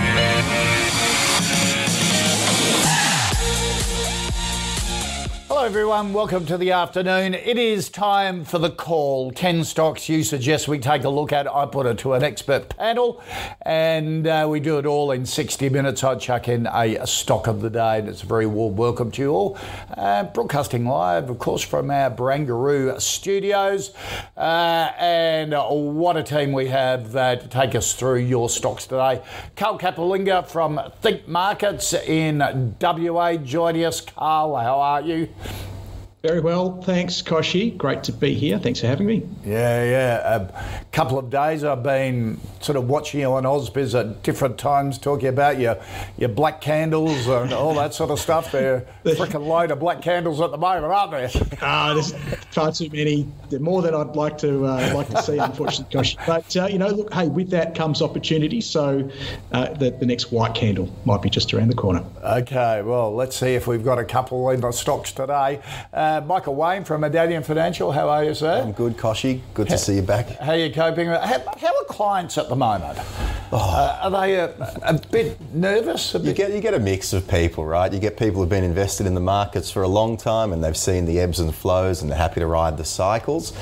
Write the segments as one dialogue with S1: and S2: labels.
S1: Hello, everyone. Welcome to the afternoon. It is time for the call. 10 stocks you suggest we take a look at. I put it to an expert panel, and uh, we do it all in 60 minutes. I chuck in a stock of the day, and it's a very warm welcome to you all. Uh, broadcasting live, of course, from our Barangaroo studios. Uh, and what a team we have uh, to take us through your stocks today. Carl Capolingua from Think Markets in WA joining us. Carl, how are you?
S2: Very well, thanks, Kochie. Great to be here. Thanks for having me.
S1: Yeah, yeah. A couple of days I've been sort of watching you on Ausbiz at different times, talking about your your black candles and all that sort of stuff. They're a freaking load of black candles at the moment, aren't there?
S2: Ah, there's far too many. They're more than I'd like to uh, like to see, unfortunately, Kochie. But uh, you know, look, hey, with that comes opportunity. So uh, the the next white candle might be just around the corner.
S1: Okay, well, let's see if we've got a couple in the stocks today. Uh, Michael Wayne from Medallion Financial, how are you, sir?
S3: I'm good, Kochie. Good to see you back.
S1: How are you coping? How, how are clients at the moment? Uh, are they a, a bit nervous? A
S3: You
S1: bit-
S3: get you get a mix of people, right? You get people who've been invested in the markets for a long time and they've seen the ebbs and flows and they're happy to ride the cycles.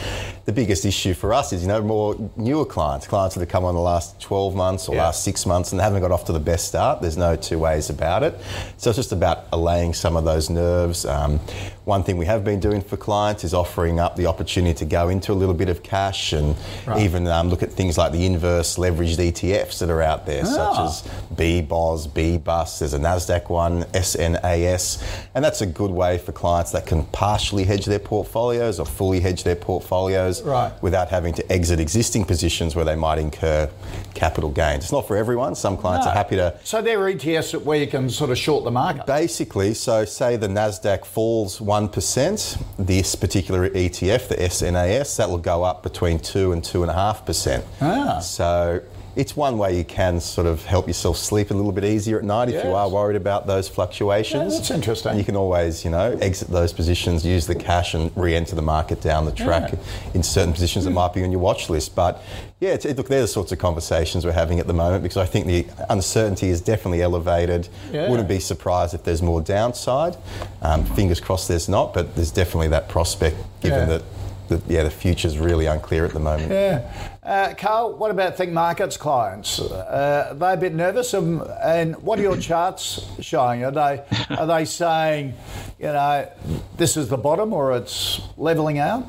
S3: The biggest issue for us is, you know, more newer clients, clients that have come on the last 12 months or
S1: Yeah.
S3: last six months and they haven't got off to the best start. There's no two ways about it. So it's just about allaying some of those nerves. Um, one thing we have been doing for clients is offering up the opportunity to go into a little bit of cash and even um, look at things like the inverse leveraged ETFs that are out there, such
S1: Ah.
S3: as BBOZ, BBUS, there's a NASDAQ one, SNAS, and that's a good way for clients that can partially hedge their portfolios or fully hedge their portfolios
S1: Right.
S3: without having to exit existing positions where they might incur capital gains. It's not for everyone. Some clients
S1: No.
S3: are happy to
S1: So they're ETFs where you can sort of short the market.
S3: Basically, so say the NASDAQ falls 1%, this particular ETF, the SNAS, that will go up between 2 and 2.5%.
S1: Ah.
S3: So it's one way you can sort of help yourself sleep a little bit easier at night if you are worried about those fluctuations.
S1: Yeah, that's interesting.
S3: And you can always, you know, exit those positions, use the cash and re-enter the market down the track
S1: Yeah.
S3: in certain positions that might be on your watch list. But yeah, it's, look, they're the sorts of conversations we're having at the moment because I think the uncertainty is definitely elevated.
S1: Yeah.
S3: Wouldn't be surprised if there's more downside. Um, fingers crossed there's not, but there's definitely that prospect given that. The, yeah, the future's really unclear at the moment.
S1: Yeah. Uh, Carl, what about Think Markets clients? Uh, are they a bit nervous? Um, and what are your charts showing? Are they are they saying, you know, this is the bottom or it's levelling out?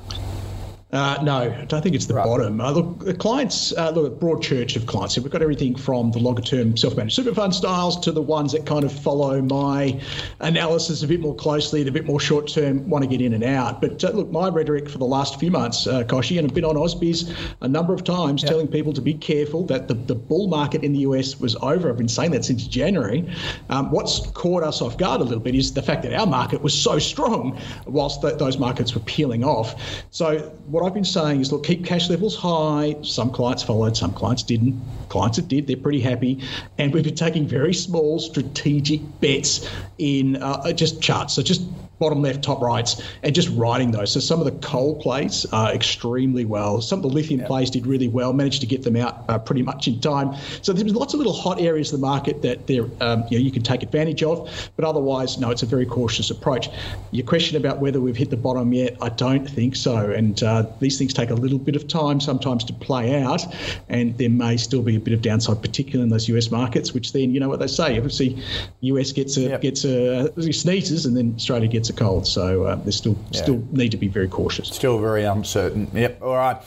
S2: Uh, no, I don't think it's the bottom. Uh, look, the clients, uh, look, a broad church of clients. So we've got everything from the longer term self managed super fund styles to the ones that kind of follow my analysis a bit more closely, the bit more short term, want to get in and out. But uh, look, my rhetoric for the last few months, uh, Kochie, and I've been on Ausbiz a number of times telling people to be careful that the, the bull market in the US was over. I've been saying that since January. Um, what's caught us off guard a little bit is the fact that our market was so strong whilst th- those markets were peeling off. So what I've been saying is, look, keep cash levels high. Some clients followed, some clients didn't. Clients that did, they're pretty happy. And we've been taking very small strategic bets in uh, just charts. So just bottom left, top rights, and just riding those. So some of the coal plays are extremely well. Some of the lithium plays did really well, managed to get them out uh, pretty much in time. So there's lots of little hot areas of the market that there um, you know you can take advantage of. But otherwise, no, it's a very cautious approach. Your question about whether we've hit the bottom yet, I don't think so. And uh, these things take a little bit of time sometimes to play out, and there may still be a bit of downside, particularly in those US markets. Which then you know what they say. Obviously, US gets a gets a sneezes, and then Australia gets gets a cold. So uh, they still yeah. still need to be very cautious.
S1: Still very uncertain. Yep. All right.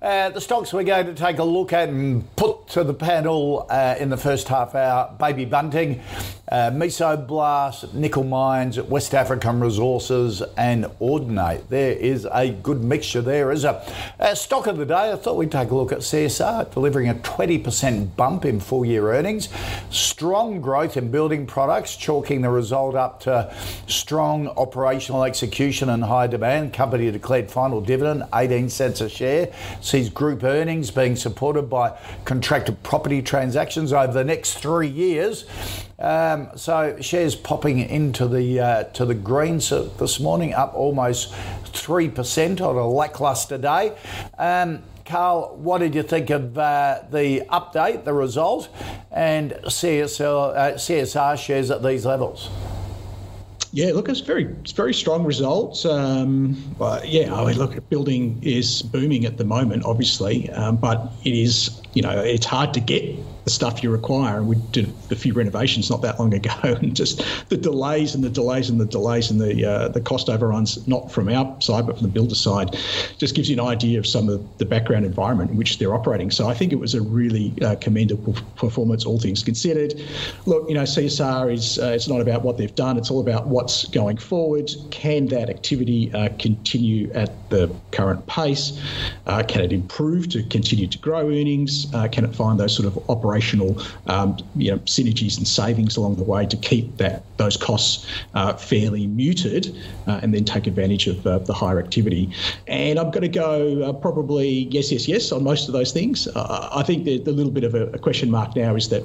S1: Uh, the stocks we're going to take a look at and put to the panel uh, in the first half hour: Baby Bunting, uh, Mesoblast, Nickel Mines, West African Resources, and Audinate. There is a good mixture there. As a, a stock of the day, I thought we'd take a look at CSR, delivering a 20% bump in full year earnings. Strong growth in building products, chalking the result up to strong operational execution and high demand. Company declared final dividend, 18 cents a share. Sees group earnings being supported by contracted property transactions over the next three years. Um, so shares popping into the uh, to the greens this morning, up almost three percent on a lackluster day. Um, Carl, what did you think of uh, the update, the result, and CSL, uh, CSR shares at these levels?
S2: Yeah, look, it's very it's very strong results. Um, but yeah, I mean, look, building is booming at the moment, obviously, um, but it is you know it's hard to get the stuff you require. And we did a few renovations not that long ago, and just the delays and the delays and the delays and the uh, the cost overruns, not from our side but from the builder side, just gives you an idea of some of the background environment in which they're operating. So I think it was a really uh, commendable performance, all things considered. Look, you know, CSR is uh, it's not about what they've done; it's all about what's going forward. Can that activity uh, continue at the current pace? Uh, can it improve to continue to grow earnings? Uh, can it find those sort of operational um, you know, synergies and savings along the way to keep that those costs uh, fairly muted uh, and then take advantage of uh, the higher activity. And I'm going to go uh, probably yes, yes, yes on most of those things. I think the, the little bit of a, a question mark now is that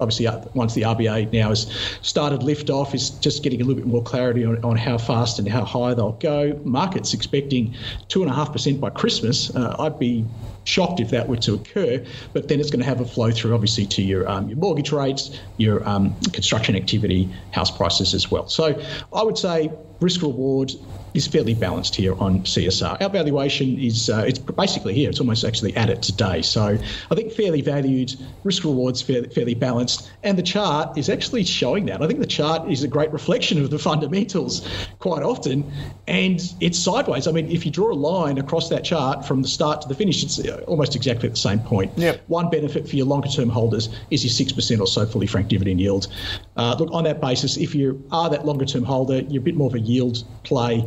S2: obviously once the RBA now has started lift off is just getting a little bit more clarity on, on how fast and how high they'll go. Markets expecting two and a half percent by Christmas. Uh, I'd be shocked if that were to occur, but then it's going to have a flow through obviously to your um, your mortgage rates, your um, construction activity, house prices as well. So I would say risk reward is fairly balanced here on CSR. Our valuation is uh, it's basically here. It's almost actually at it today. So I think fairly valued, risk rewards fairly, fairly balanced, and the chart is actually showing that. I think the chart is a great reflection of the fundamentals quite often, and it's sideways. I mean, if you draw a line across that chart from the start to the finish, it's almost exactly at the same point.
S1: Yep.
S2: One benefit for your longer term holders is your six percent or so fully franked dividend yield. Uh, look on that basis, if you are that longer term holder, you're a bit more of a yield play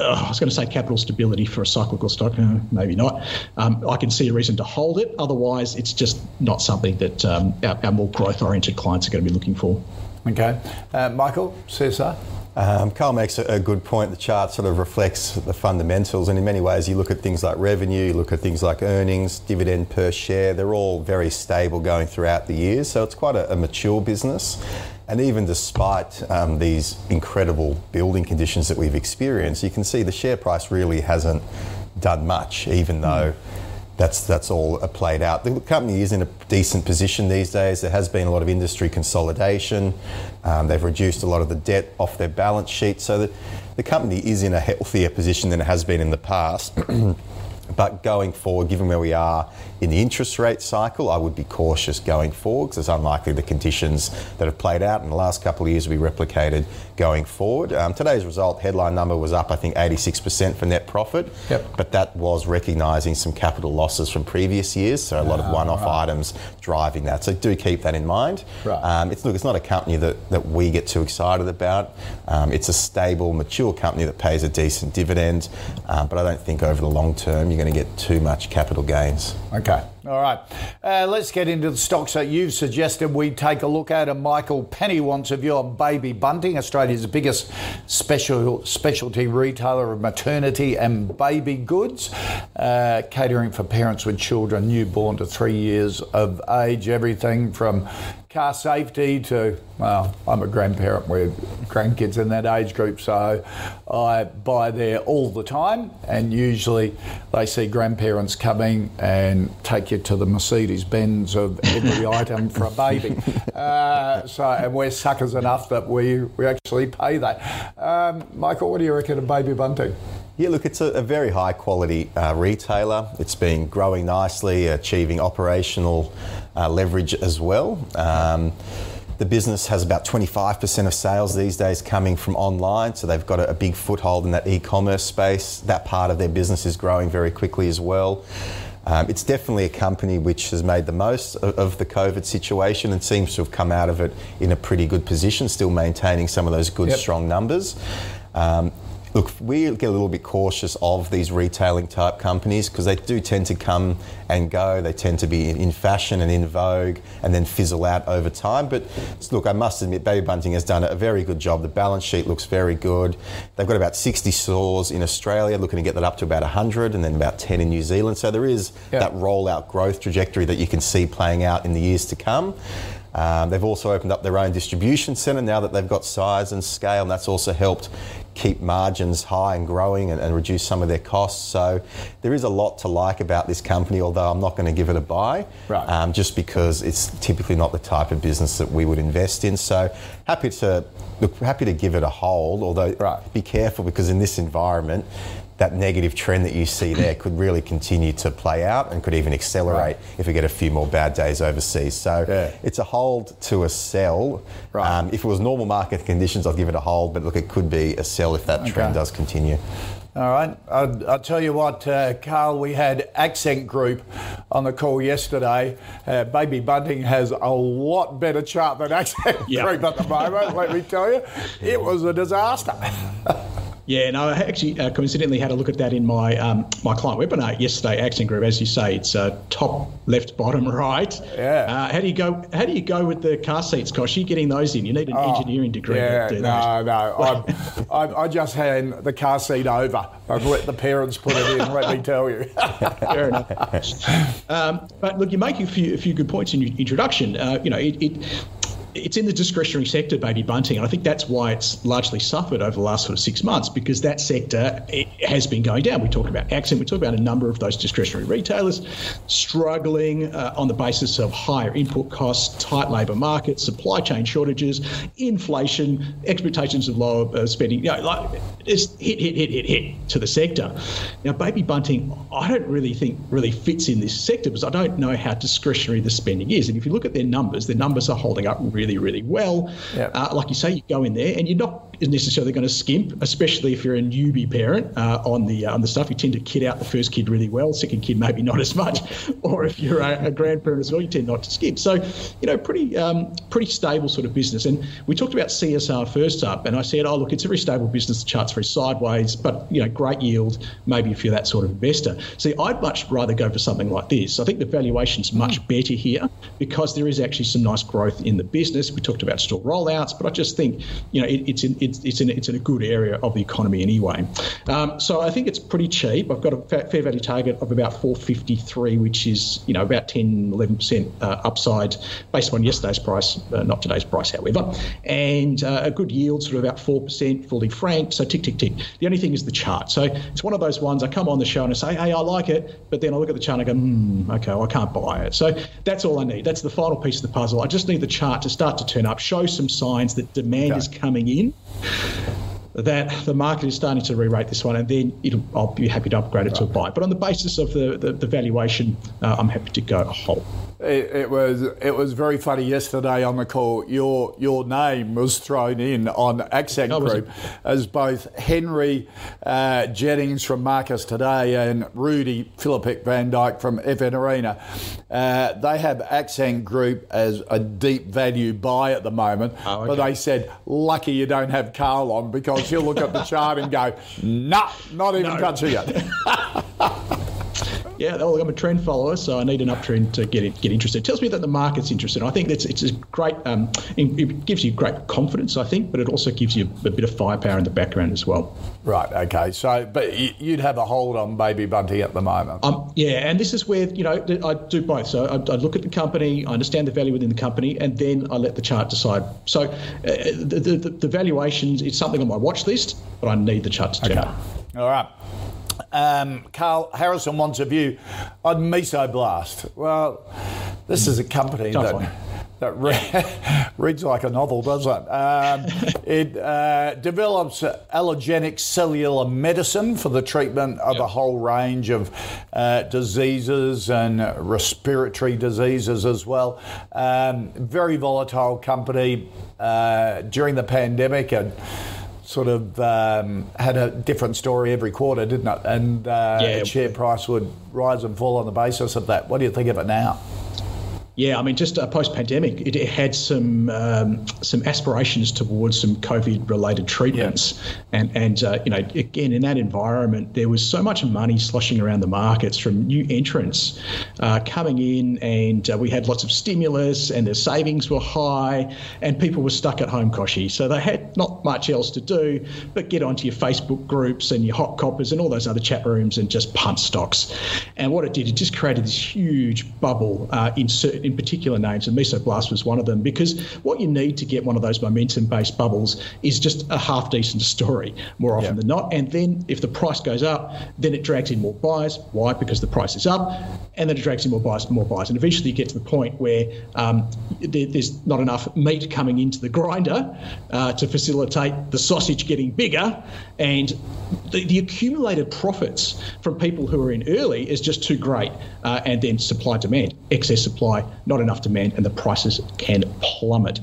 S2: uh, I was going to say capital stability for a cyclical stock. Uh, maybe not. Um, I can see a reason to hold it. Otherwise, it's just not something that um, our, our, more growth oriented clients are going to be looking for.
S1: Okay. Uh, Michael, CSR?
S3: Um, Carl makes a, a, good point. The chart sort of reflects the fundamentals, and in many ways, you look at things like revenue, you look at things like earnings, dividend per share. They're all very stable going throughout the years, so it's quite a, a mature business. And even despite um, these incredible building conditions that we've experienced, you can see the share price really hasn't done much, even though. That's, that's all played out. The company is in a decent position these days. There has been a lot of industry consolidation. Um, they've reduced a lot of the debt off their balance sheet. So the, the company is in a healthier position than it has been in the past. but going forward, given where we are in the interest rate cycle, I would be cautious going forward because it's unlikely the conditions that have played out in the last couple of years will be replicated going forward. Um, today's result headline number was up, I think, 86% for net profit,
S1: yep.
S3: but that was recognising some capital losses from previous years, so a lot of ah, one-off right. items driving that. So do keep that in mind.
S1: Right. Um,
S3: it's look, it's not a company that, that we get too excited about. Um, it's a stable, mature company that pays a decent dividend, um, but I don't think over the long term you're going to get too much capital gains.
S1: Okay. Okay. All right. Uh, let's get into the stocks that you've suggested we take a look at. And Michael Penny wants a Baby Bunting, Australia's biggest special specialty retailer of maternity and baby goods, uh, catering for parents with children newborn to three years of age. Everything from car safety to, well, I'm a grandparent with grandkids in that age group, so I buy there all the time. And usually they see grandparents coming and take you to the Mercedes Benz of every item for a baby. Uh, so, and we're suckers enough that we, we actually pay that. Um, Michael, what do you reckon of Baby Bunting?
S3: Yeah, look, it's a, a very high quality uh, retailer. It's been growing nicely, achieving operational uh, leverage as well. Um, The business has about 25% of sales these days coming from online, so they've got a, a big foothold in that e-commerce space. That part of their business is growing very quickly as well. Um, it's definitely a company which has made the most of, of, the COVID situation and seems to have come out of it in a pretty good position, still maintaining some of those good, yep. strong numbers. Um, Look, we get a little bit cautious of these retailing type companies because they do tend to come and go. They tend to be in, fashion and in vogue and then fizzle out over time. But look, I must admit, Baby Bunting has done a very good job. The balance sheet looks very good. They've got about 60 stores in Australia, looking to get that up to about 100 and then about 10 in New Zealand. So there is yeah. that rollout growth trajectory that you can see playing out in the years to come. Um, they've also opened up their own distribution centre now that they've got size and scale, and that's also helped keep margins high and growing and, and, reduce some of their costs. So there is a lot to like about this company, although I'm not going to give it a buy, right. um, just because it's typically not the type of business that we would invest in. So happy to look, happy to give it a hold, although right. be careful because in this environment that negative trend that you see there could really continue to play out and could even accelerate right. if we get a few more bad days overseas. So yeah. it's a hold to a sell. Right. Um, if it was normal market conditions, I'd give it a hold, but look, it could be a sell if that okay. trend does continue.
S1: All right. I'll, I'll tell you what, uh, Carl, we had Accent Group on the call yesterday. Uh, Baby Bunting has a lot better chart than Accent yep. Group at the moment, let me tell you. It was a disaster.
S2: Yeah, no, I actually uh, coincidentally had a look at that in my um, my client webinar yesterday. Accent Group, as you say, it's uh, top left, bottom right.
S1: Yeah.
S2: Uh, how do you go? How do you go with the car seats, Kosh? You getting those in? You need an oh, engineering degree.
S1: Yeah, to do no, no. I, I just hand the car seat over. I've let the parents put it in. let me tell you.
S2: Fair enough. Um, but look, you're making a few, a few good points in your introduction. Uh, you know, it, it it's in the discretionary sector, baby bunting, and I think that's why it's largely suffered over the last sort of six months because that sector has been going down. We talked about Accent, we talked about a number of those discretionary retailers struggling uh, on the basis of higher input costs, tight labour markets, supply chain shortages, inflation, expectations of lower uh, spending. You know, like it's hit, hit, hit, hit, hit to the sector. Now, baby bunting, I don't really think really fits in this sector because I don't know how discretionary the spending is. And if you look at their numbers, their numbers are holding up really really, really well. Yep. Uh, like you say, you go in there and you're not necessarily going to skimp, especially if you're a newbie parent uh, on the uh, on the stuff. You tend to kid out the first kid really well, second kid maybe not as much, or if you're a, a grandparent as well, you tend not to skimp. So, you know, pretty um, pretty stable sort of business. And we talked about CSR first up, and I said, oh look, it's a very stable business. The chart's very sideways, but you know, great yield. Maybe if you're that sort of investor. See, I'd much rather go for something like this. I think the valuation's much mm. better here because there is actually some nice growth in the business. We talked about store rollouts, but I just think you know it, it's in, it's it's in it's in a good area of the economy anyway. Um, so I think it's pretty cheap. I've got a fair value target of about 453, which is you know about 10 11 percent uh, upside based on yesterday's price, uh, not today's price, however, and uh, a good yield, sort of about four percent, fully franked. So tick tick tick. The only thing is the chart. So it's one of those ones I come on the show and I say, hey, I like it, but then I look at the chart and I go, hmm, okay, well, I can't buy it. So that's all I need. That's the final piece of the puzzle. I just need the chart to start to turn up, show some signs that demand okay. is coming in that the market is starting to re-rate this one, and then I'll be happy to upgrade it right. to a buy. But on the basis of the, the, the valuation, uh, I'm happy to go a hold.
S1: It, it, was it was very funny yesterday on the call. Your your name was thrown in on Accent oh, Group as both Henry uh, Jennings from Marcus Today and Rudi Filapek-Vandyck from FN Arena. Uh, they have Accent Group as a deep value buy at the moment, oh, okay. but they said lucky you don't have Carl on because he'll look at the chart and go, nah, not even no. touching it.
S2: yeah, well, I'm a trend follower, so I need an uptrend to get it, get interested. It tells me that the market's interested. I think that's it's a great. Um, it gives you great confidence, I think, but it also gives you a bit of firepower in the background as well.
S1: Right. Okay. So, but you'd have a hold on Baby Bunting at the moment.
S2: Um, yeah, and this is where you know I do both. So I, I look at the company, I understand the value within the company, and then I let the chart decide. So uh, the, the, the valuations, it's something on my watch list, but I need the chart to turn okay. up.
S1: All right. Um, Carl Harrison wants a view on Mesoblast. Well, this is a company that that re- Reads like a novel, doesn't it? Um, it uh, develops allogeneic cellular medicine for the treatment of yep. a whole range of uh, diseases and respiratory diseases as well. Um, very volatile company uh, during the pandemic. And, sort of um, had a different story every quarter, didn't it? And uh, yeah. share price would rise and fall on the basis of that. What do you think of it now?
S2: Yeah, I mean, just uh, post-pandemic, it, it, had some um, some aspirations towards some COVID-related treatments, yeah. and and uh, you know, again, in that environment, there was so much money sloshing around the markets from new entrants uh, coming in, and uh, we had lots of stimulus, and their savings were high, and people were stuck at home, Kochie, so they had not much else to do but get onto your Facebook groups and your hot coppers and all those other chat rooms and just punt stocks, and what it did, it just created this huge bubble uh, in certain in particular names, and Mesoblast was one of them, because what you need to get one of those momentum based bubbles is just a half decent story more often than not. And then if the price goes up, then it drags in more buyers. Why? Because the price is up, and then it drags in more buyers, more buyers. And eventually you get to the point where um, there, there's not enough meat coming into the grinder uh, to facilitate the sausage getting bigger, and the, the, accumulated profits from people who are in early is just too great. Uh, and then supply demand, excess supply, not enough demand, and the prices can plummet.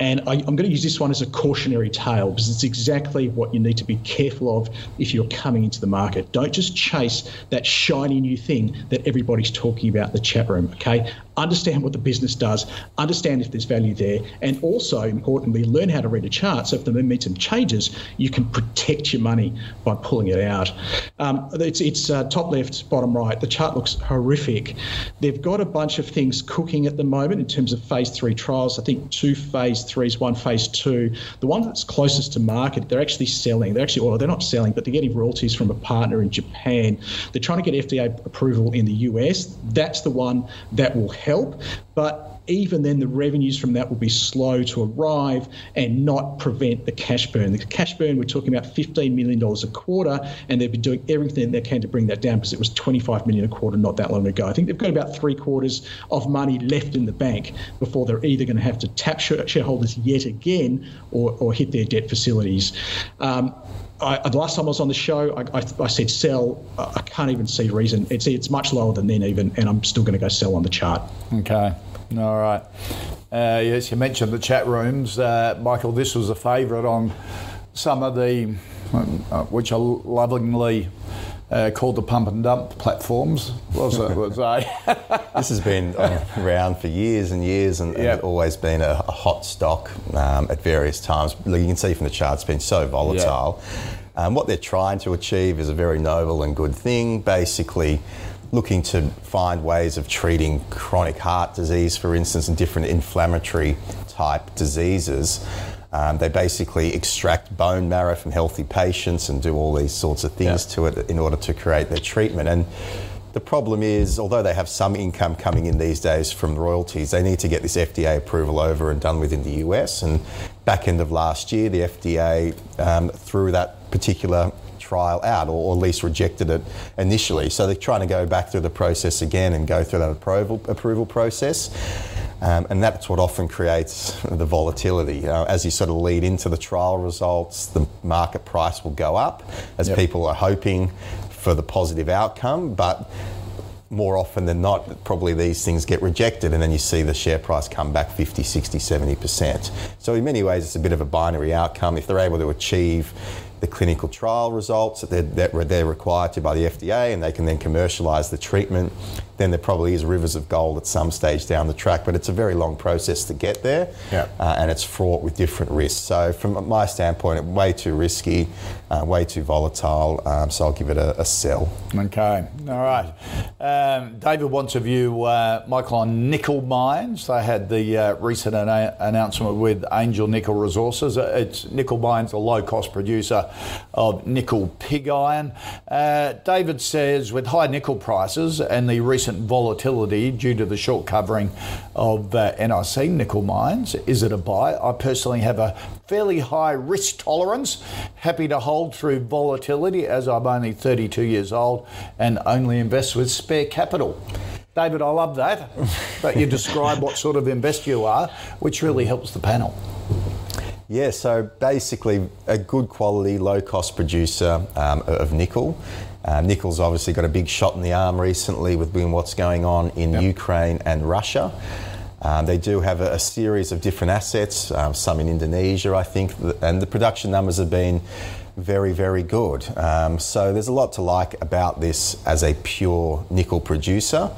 S2: And I, am going to use this one as a cautionary tale because it's exactly what you need to be careful of if you're coming into the market. Don't just chase that shiny new thing that everybody's talking about in the chat room, okay? Understand what the business does, understand if there's value there, and also, importantly, learn how to read a chart. So if the momentum changes, you can protect your money by pulling it out. Um, it's it's uh, top left, bottom right. The chart looks horrific. They've got a bunch of things cooking at the moment in terms of phase three trials. I think two phase threes, one phase two. The one that's closest to market, they're actually selling. They're actually, well, they're not selling, but they're getting royalties from a partner in Japan. They're trying to get FDA approval in the US. That's the one that will help. But even then, the revenues from that will be slow to arrive and not prevent the cash burn. The cash burn, we're talking about $15 million a quarter, and they've been doing everything they can to bring that down because it was 25 million a quarter not that long ago. I think they've got about three quarters of money left in the bank before they're either going to have to tap shareholders yet again or, or hit their debt facilities. Um, I, the last time I was on the show, I, I, I, said sell. I can't even see reason. It's it's much lower than then even, and I'm still going to go sell on the chart.
S1: Okay. All right. Uh, yes, you mentioned the chat rooms. Uh, Michael, this was a favourite on some of the, uh, which are lovingly uh, called the pump and dump platforms, was it? Was
S3: this has been around for years and years and, yep. and always been a, a hot stock um, at various times. You can see from the chart, it's been so volatile. Yep. Um, what they're trying to achieve is a very noble and good thing. Basically, looking to find ways of treating chronic heart disease, for instance, and different inflammatory type diseases. Um, they basically extract bone marrow from healthy patients and do all these sorts of things yeah. to it in order to create their treatment. And the problem is, although they have some income coming in these days from royalties, they need to get this FDA approval over and done with in the US. And back end of last year, the FDA um, threw that particular trial out, or, or, at least rejected it initially. So they're trying to go back through the process again and go through that approval, approval process. Um, and that's what often creates the volatility. Uh, as you sort of lead into the trial results, the market price will go up as yep. people are hoping for the positive outcome, but more often than not, probably these things get rejected and then you see the share price come back 50, 60, 70%. So, in many ways, it's a bit of a binary outcome. If they're able to achieve the clinical trial results that they're, that they're required to by the FDA and they can then commercialise the treatment, then there probably is rivers of gold at some stage down the track. But it's a very long process to get there yeah. uh, and it's fraught with different risks. So, from my standpoint, it's way too risky, uh, way too volatile. Um, so, I'll give it a, a, sell.
S1: Okay. All right. Um, David wants a view, uh, Michael, on nickel mines. They had the uh, recent ana- announcement with Angel Nickel Resources. Uh, it's nickel mines, a low cost producer of nickel pig iron. Uh, David says with high nickel prices and the recent volatility due to the short covering of uh, NIC nickel mines, is it a buy? I personally have a fairly high risk tolerance, happy to hold through volatility as I'm only 32 years old and only invest with spare capital. David, I love that. that you describe what sort of investor you are, which really helps the panel.
S3: Yeah, so basically a good quality, low cost producer um, of nickel. Uh, nickel's obviously got a big shot in the arm recently with what's going on in yep. Ukraine and Russia. Um, they do have a, a, series of different assets, um, some in Indonesia, I think, and the production numbers have been very, very good. Um, so there's a lot to like about this as a pure nickel producer.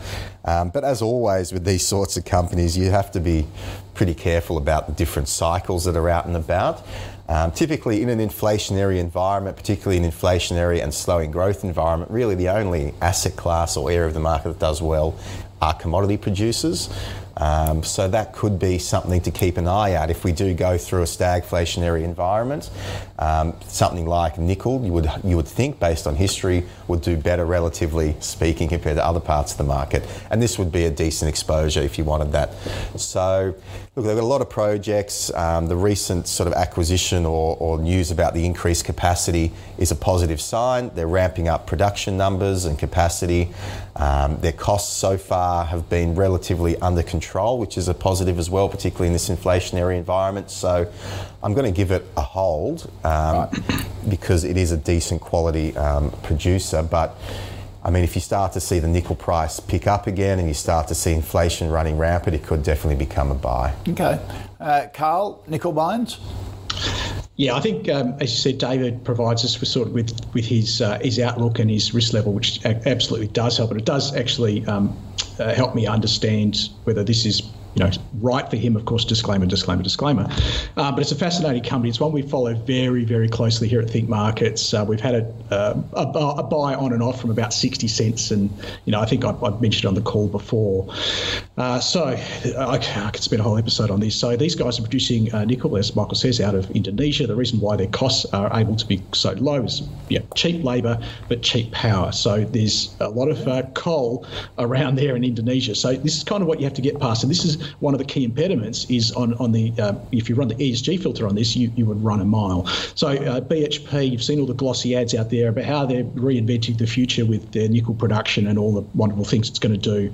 S3: Um, but as always with these sorts of companies, you have to be pretty careful about the different cycles that are out and about. Um, typically, in an inflationary environment, particularly an inflationary and slowing growth environment, really the only asset class or area of the market that does well are commodity producers. Um, so that could be something to keep an eye out if we do go through a stagflationary environment. Um, something like nickel, you would you would think, based on history, would do better relatively speaking compared to other parts of the market, and this would be a decent exposure if you wanted that. So, look, they've got a lot of projects. Um, the recent sort of acquisition or, or news about the increased capacity is a positive sign. They're ramping up production numbers and capacity. Um, their costs so far have been relatively under control, which is a positive as well, particularly in this inflationary environment. So I'm going to give it a hold um, right. because it is a decent quality um, producer. But I mean, if you start to see the nickel price pick up again and you start to see inflation running rampant, it could definitely become a buy.
S1: Okay. Uh, Carl, nickel mines?
S2: Yeah, I think um, as you said, David provides us with sort of with with his uh, his outlook and his risk level, which absolutely does help. And it does actually um, uh, help me understand whether this is you know, right for him, of course, disclaimer, disclaimer, disclaimer. Uh, but it's a fascinating company. It's one we follow very, very closely here at Think Markets. Uh, we've had a, uh, a, a, buy on and off from about 60 cents. And, you know, I think I, mentioned on the call before. Uh, so I, I, could spend a whole episode on this. So these guys are producing uh, nickel, as Michael says, out of Indonesia. The reason why their costs are able to be so low is yeah, cheap labour, but cheap power. So there's a lot of coal around there in Indonesia. So this is kind of what you have to get past. And this is one of the key impediments is on, on the, uh, if you run the ESG filter on this, you, you would run a mile. So uh, BHP, you've seen all the glossy ads out there about how they're reinventing the future with their nickel production and all the wonderful things it's going to do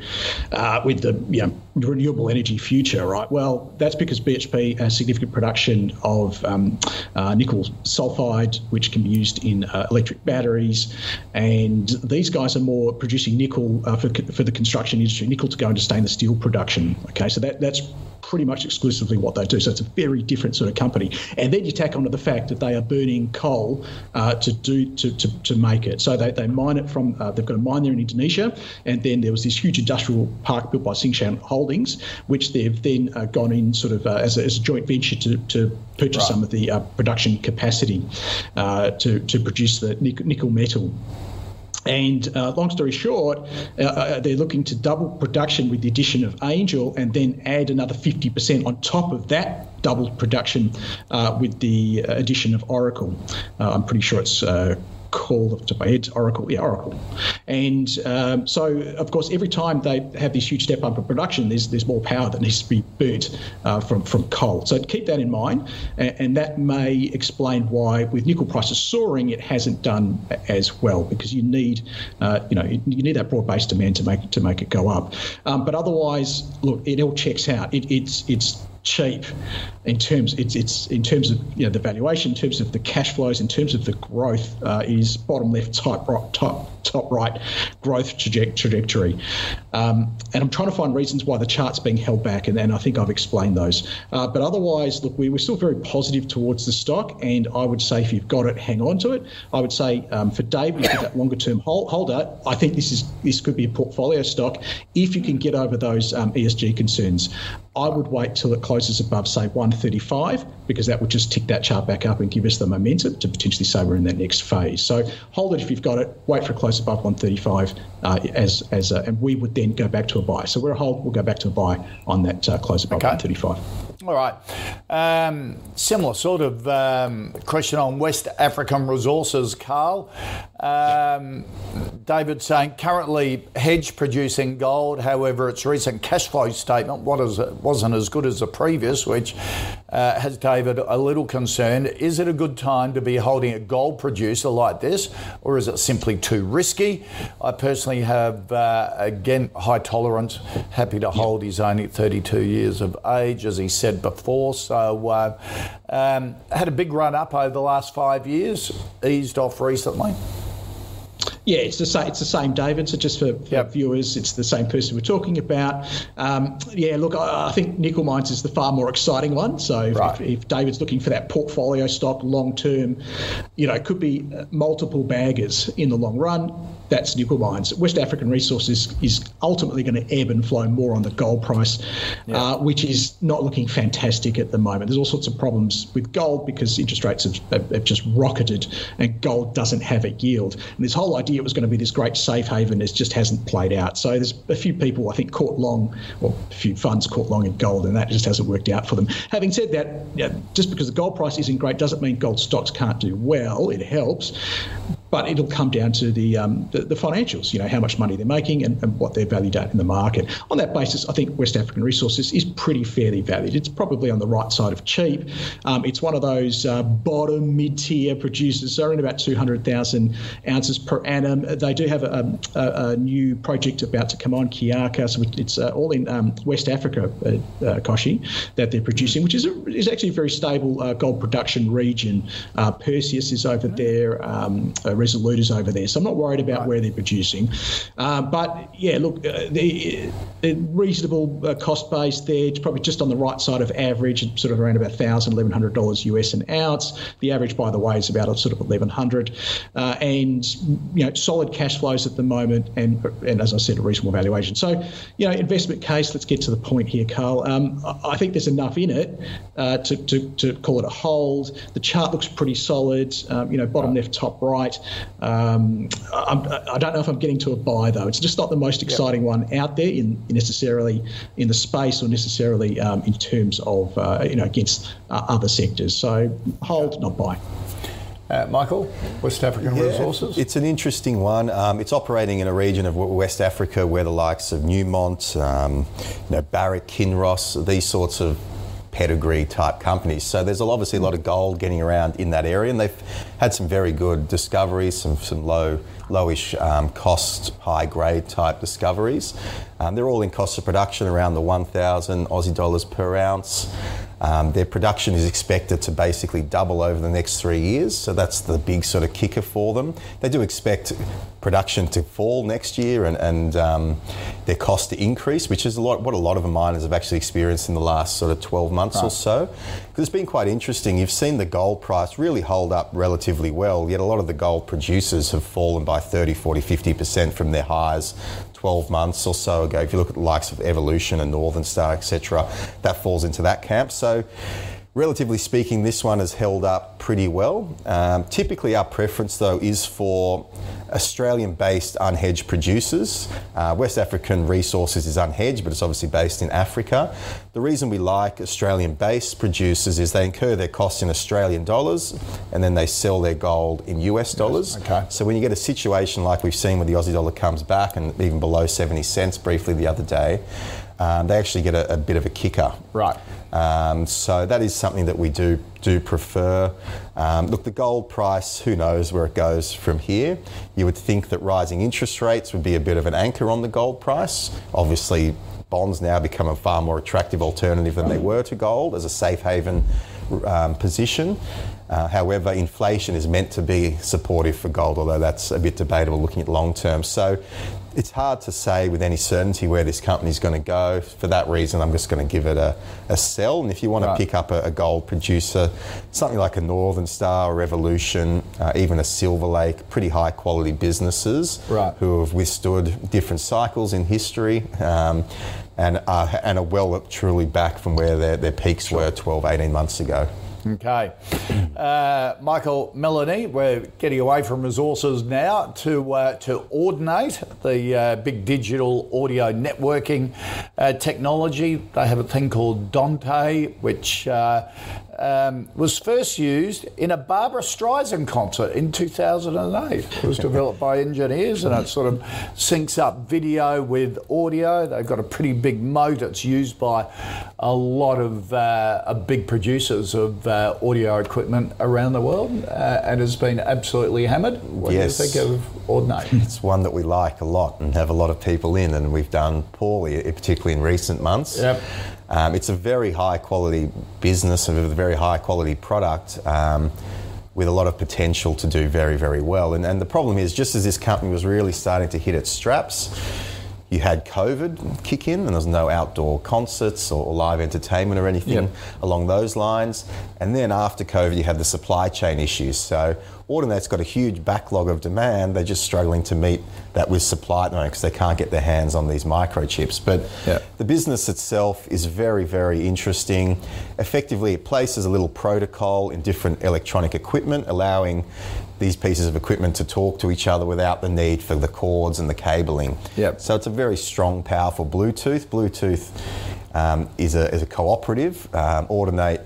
S2: uh, with the you know, renewable energy future, right? Well, that's because BHP has significant production of um, uh, nickel sulfide, which can be used in uh, electric batteries. And these guys are more producing nickel uh, for, for the construction industry, nickel to go into stainless steel production. Okay, so that, that's pretty much exclusively what they do. So it's a very different sort of company. And then you tack onto the fact that they are burning coal uh, to do to, to, to make it. So they, they mine it from uh, they've got a mine there in Indonesia, and then there was this huge industrial park built by Tsingshan Holdings, which they've then uh, gone in sort of uh, as, a, as a joint venture to, to purchase right. some of the uh, production capacity uh, to to produce the nickel metal. And uh, long story short, uh, uh, they're looking to double production with the addition of Angel and then add another 50% on top of that doubled production uh, with the addition of Oracle. Uh, I'm pretty sure it's the of head, Oracle, yeah, Oracle. And um, so, of course, every time they have this huge step up in production, there's there's more power that needs to be burnt uh, from from coal. So keep that in mind, and, and, that may explain why, with nickel prices soaring, it hasn't done as well because you need, uh, you know, you need that broad-based demand to make to make it go up. Um, but otherwise, look, it all checks out. It, it's it's cheap in terms it's it's in terms of you know the valuation, in terms of the cash flows, in terms of the growth uh, is bottom left, top right, top top right growth trajectory. Um, and I'm trying to find reasons why the chart's being held back, and, I think I've explained those. Uh, but otherwise, look, we, we're still very positive towards the stock, and I would say if you've got it, hang on to it. I would say um, for Dave, if got longer term hold, holder, I think this is this could be a portfolio stock if you can get over those um, ESG concerns. I would wait till it closes above, say, 135, because that would just tick that chart back up and give us the momentum to potentially say we're in that next phase. So hold it if you've got it, wait for a close above 135, uh, as as a, and we would then go back to a buy. So we're a hold, we'll go back to a buy on that uh, close above okay. 135.
S1: All right. Um, similar sort of um, question on West African resources, Carl. Um, David saying currently hedge producing gold, however, its recent cash flow statement wasn't as good as the previous, which uh, has David a little concerned. Is it a good time to be holding a gold producer like this, or is it simply too risky? I personally have, uh, again, high tolerance, happy to hold. He's only 32 years of age, as he said before. So, uh, um, had a big run up over the last five years, eased off recently.
S2: Yeah, it's the same. It's the same, David. So just for, for yep. viewers, it's the same person we're talking about. Um, yeah, look, I, I, think nickel mines is the far more exciting one. So right. if, if, David's looking for that portfolio stock long term, you know, it could be multiple baggers in the long run that's nickel mines. West African Resources is ultimately going to ebb and flow more on the gold price, yeah. uh, which is not looking fantastic at the moment. There's all sorts of problems with gold because interest rates have, have just rocketed and gold doesn't have a yield. And this whole idea it was going to be this great safe haven is just hasn't played out. So there's a few people I think caught long, or a few funds caught long in gold, and that just hasn't worked out for them. Having said that, know, just because the gold price isn't great doesn't mean gold stocks can't do well. It helps, but it'll come down to the, um, the, the financials. You know how much money they're making and, and, what they're valued at in the market. On that basis, I think West African Resources is pretty fairly valued. It's probably on the right side of cheap. Um, it's one of those uh, bottom mid tier producers. They're in about two hundred thousand ounces per annum. They do have a, a, a, new project about to come on, Kiaka. So it's uh, all in um, West Africa, uh, uh, Kochie, that they're producing, which is a, is actually a very stable uh, gold production region. Uh, Perseus is over there. Um, Resolute is over there. So I'm not worried about where they're producing. Uh, but yeah, look, uh, the, the, reasonable uh, cost base there. It's probably just on the right side of average, sort of around about $1,000, $1,100 US an ounce. The average, by the way, is about sort of 1100 uh, And, you know, solid cash flows at the moment and, and as I said, a reasonable valuation. So, you know, investment case, let's get to the point here, Carl. Um, I think there's enough in it uh, to, to, to call it a hold. The chart looks pretty solid, um, you know, bottom left, top right. Um, I don't know if I'm getting to a buy though. It's just not the most exciting yep. one out there in necessarily in the space or necessarily um, in terms of uh, you know against uh, other sectors. So hold, not buy.
S1: Uh, Michael, West African yeah, Resources?
S3: It's an interesting one. Um, it's operating in a region of West Africa where the likes of Newmont, um, you know, Barrick, Kinross, these sorts of pedigree type companies. So there's obviously a lot of gold getting around in that area, and they've had some very good discoveries, some some low lowish um, cost, high grade type discoveries. Um, they're all in cost of production around the 1,000 Aussie dollars per ounce. Um, their production is expected to basically double over the next three years, so that's the big sort of kicker for them. They do expect production to fall next year and, and um, their cost to increase, which is a lot what a lot of the miners have actually experienced in the last sort of 12 months right. or so. Because it's been quite interesting. You've seen the gold price really hold up relatively well, yet a lot of the gold producers have fallen by 30, 40, 50% from their highs 12 months or so ago. If you look at the likes of Evolution and Northern Star, etc., that falls into that camp. So, relatively speaking, this one has held up pretty well. Um, typically, our preference though is for Australian based unhedged producers. Uh, West African Resources is unhedged, but it's obviously based in Africa. The reason we like Australian based producers is they incur their costs in Australian dollars and then they sell their gold in US dollars.
S1: Okay.
S3: So when you get a situation like we've seen where the Aussie dollar comes back and even below 70 cents briefly the other day, um, they actually get a, a, bit of a kicker.
S1: Right.
S3: Um, so that is something that we do do prefer. Um, look, the gold price, who knows where it goes from here? You would think that rising interest rates would be a bit of an anchor on the gold price. Obviously, bonds now become a far more attractive alternative than they were to gold as a safe haven um, position. Uh, however, inflation is meant to be supportive for gold, although that's a bit debatable looking at long term. So it's hard to say with any certainty where this company is going to go. For that reason, I'm just going to give it a, a sell. And if you want right. to pick up a, a, gold producer, something like a Northern Star, a Revolution, uh, even a Silver Lake, pretty high quality businesses
S1: right.
S3: who have withstood different cycles in history. Um, and are, and are well truly back from where their, their peaks sure. were 12, 18 months ago.
S1: Okay. Uh, Michael Melanie, we're getting away from resources now to uh, to Audinate, the uh, big digital audio networking uh, technology. They have a thing called Dante, which uh, um, was first used in a Barbra Streisand concert in 2008. It was developed by engineers and it sort of syncs up video with audio. They've got a pretty big moat. It's used by a lot of, uh, big producers of uh, audio equipment around the world uh, and has been absolutely hammered. What
S3: yes.
S1: do you think of Audinate?
S3: It's one that we like a lot and have a lot of people in, and we've done poorly, particularly in recent months.
S1: Yep.
S3: Um, it's a very high quality business and a very high quality product. Um, with a lot of potential to do very, very well. And, and the problem is, just as this company was really starting to hit its straps, you had COVID kick in, and there was no outdoor concerts or, live entertainment or anything yep. along those lines. And then after COVID, you had the supply chain issues. So Audinate's got a huge backlog of demand. They're just struggling to meet that with supply at the moment because they can't get their hands on these microchips. But the business itself is very, very interesting. Effectively, it places a little protocol in different electronic equipment, allowing these pieces of equipment to talk to each other without the need for the cords and the cabling.
S1: Yep.
S3: So it's a very strong, powerful Bluetooth. Bluetooth um, is, a, is a cooperative. Um, Audinate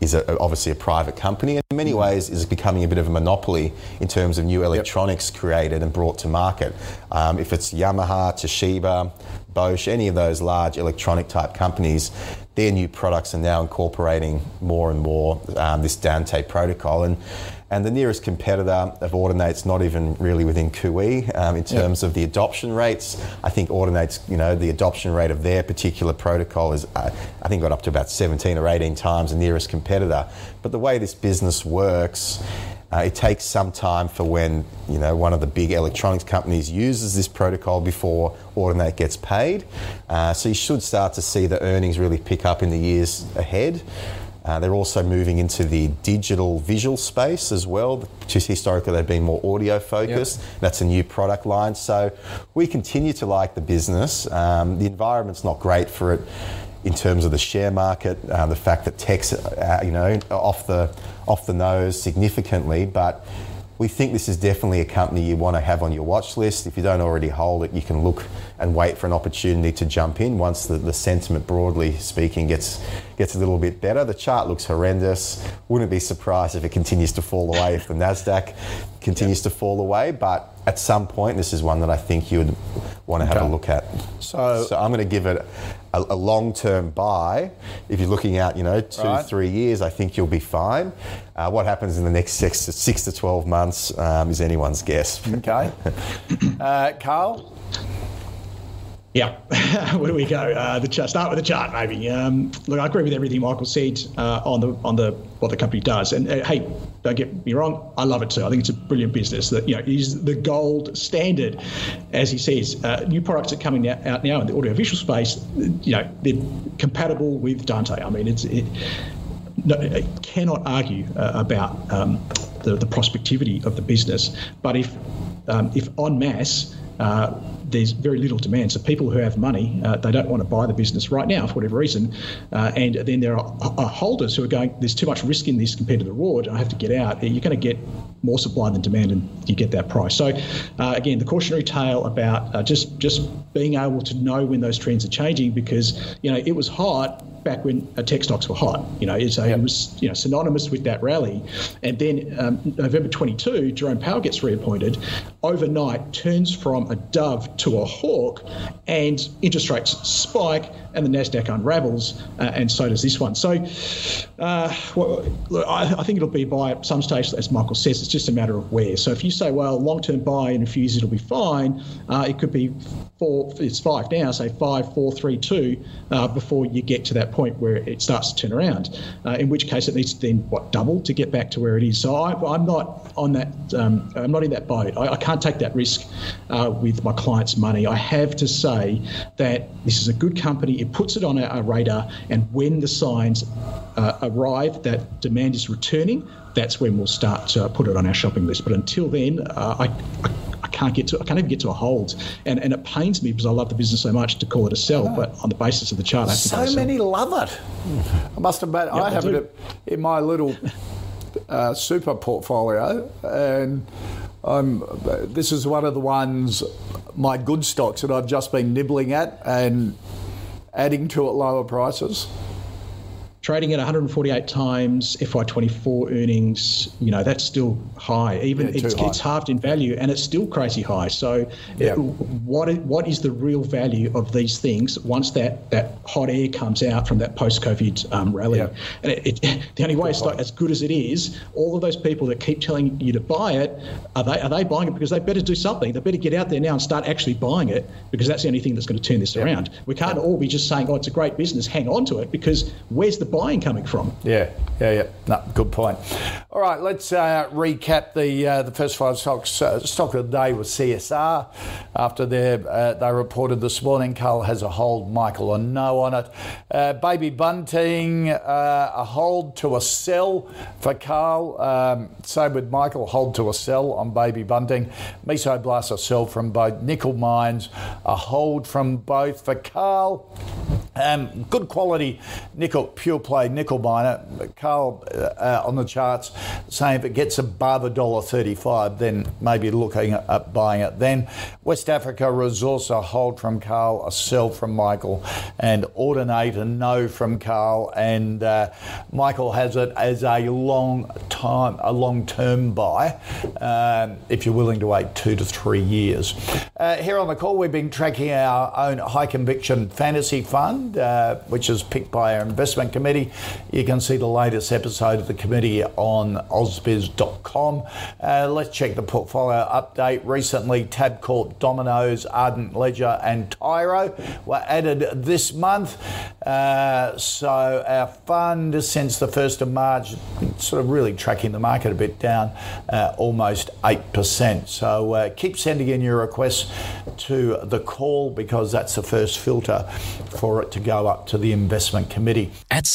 S3: is a, obviously a private company and in many mm-hmm. ways is becoming a bit of a monopoly in terms of new electronics yep. created and brought to market. Um, if it's Yamaha, Toshiba, Bosch, any of those large electronic type companies, their new products are now incorporating more and more um, this Dante protocol. And and the nearest competitor of Audinate's not even really within Kui um, in terms of the adoption rates. I think Audinate's, you know, the adoption rate of their particular protocol is, uh, I think, got up to about 17 or 18 times the nearest competitor. But the way this business works, uh, it takes some time for when you know one of the big electronics companies uses this protocol before Audinate gets paid. Uh, so you should start to see the earnings really pick up in the years ahead. Uh, they're also moving into the digital visual space as well. Just historically, they've been more audio focused. Yep. That's a new product line. So we continue to like the business. Um, the environment's not great for it in terms of the share market, uh, the fact that tech's uh, you know off the off the nose significantly, but we think this is definitely a company you want to have on your watch list. If you don't already hold it, you can look and wait for an opportunity to jump in once the, the sentiment, broadly speaking, gets gets a little bit better. The chart looks horrendous. Wouldn't be surprised if it continues to fall away if the Nasdaq continues to fall away. But at some point, this is one that I think you would want to have okay. a look at. So, so I'm going to give it a, a long-term buy. If you're looking out, you know, two, right. three years, I think you'll be fine. Uh, what happens in the next six to, six to 12 months um, is anyone's guess.
S1: Okay. uh, Carl?
S2: Yeah, where do we go? Uh, the chart. Start with the chart, maybe. Um, look, I agree with everything Michael said uh, on the on the what the company does. And uh, hey, don't get me wrong, I love it too. I think it's a brilliant business that you know is the gold standard, as he says. Uh, new products are coming out now in the audiovisual space. You know, they're compatible with Dante. I mean, it's it, no, I cannot argue uh, about um, the, the prospectivity of the business. But if um, if en masse uh, there's very little demand. So people who have money, uh, they don't want to buy the business right now for whatever reason. Uh, and then there are, are, holders who are going, there's too much risk in this compared to the reward. I have to get out. You're going to get more supply than demand, and you get that price. So uh, again, the cautionary tale about uh, just just being able to know when those trends are changing, because you know it was hot back when uh, tech stocks were hot. You know, so yep. it was you know synonymous with that rally. And then um, November 22, Jerome Powell gets reappointed. Overnight, turns from a dove to a hawk, and interest rates spike, and the Nasdaq unravels, uh, and so does this one. So, uh, well, look, I, I, think it'll be by some stage, as Michael says, it's just a matter of where. So if you say, well, long-term buy in a few years it'll be fine, uh, it could be four. It's five now, say five, four, three, two, uh, before you get to that point where it starts to turn around. Uh, in which case, it needs to then what double to get back to where it is. So I, am not on that. Um, I'm not in that boat. I, I can't take that risk uh, with my clients' money. I have to say that this is a good company. It puts it on our, radar, and when the signs uh, arrive that demand is returning, that's when we'll start to put it on our shopping list. But until then, uh, I, I can't get to I can't even get to a hold, and and it pains me because I love the business so much to call it a sell, but on the basis of the chart, I have
S1: so many love it. I must admit, yep, I have it in my little uh, super portfolio, and I'm, this is one of the ones, my good stocks that I've just been nibbling at and adding to at lower prices
S2: trading at 148 times FY24 earnings, you know, that's still high. Even yeah, it's, high. it's halved in value and it's still crazy high. So, yeah. what what is the real value of these things once that, that hot air comes out from that post COVID um, rally? Yeah. And it, it, the only way it's like, as good as it is, all of those people that keep telling you to buy it, are they are they buying it because they better do something? They better get out there now and start actually buying it because that's the only thing that's going to turn this around. We can't all be just saying, oh, it's a great business, hang on to it because where's the buying coming from.
S1: Yeah, yeah, yeah. No, good point. All right, let's uh, recap the uh, the first five stocks. Uh, stock of the day was CSR. After uh, they reported this morning, Carl has a hold, Michael a no on it. Uh, Baby Bunting, uh, a hold to a sell for Carl. Um, same with Michael, hold to a sell on Baby Bunting. Mesoblast a sell from both. Nickel Mines, a hold from both for Carl. Um, good quality nickel, pure play nickel miner. Carl uh, on the charts saying if it gets above a dollar thirty-five, then maybe looking at buying it. Then West Africa Resource a hold from Carl, a sell from Michael, and Audinate a no from Carl, and uh, Michael has it as a long time, a long-term buy um, if you're willing to wait two to three years. Uh, here on the call, we've been tracking our own high conviction fantasy fund uh, which is picked by our investment committee. You can see the latest episode of the committee on ausbiz.com. Uh, let's check the portfolio update. Recently, Tabcorp, Domino's, Ardent Leisure, and Tyro were added this month. Uh, so our fund, since the 1st of March, sort of really tracking the market a bit down, uh, almost 8%. So uh, keep sending in your requests to the call because that's the first filter for it to go up to the investment committee.
S4: At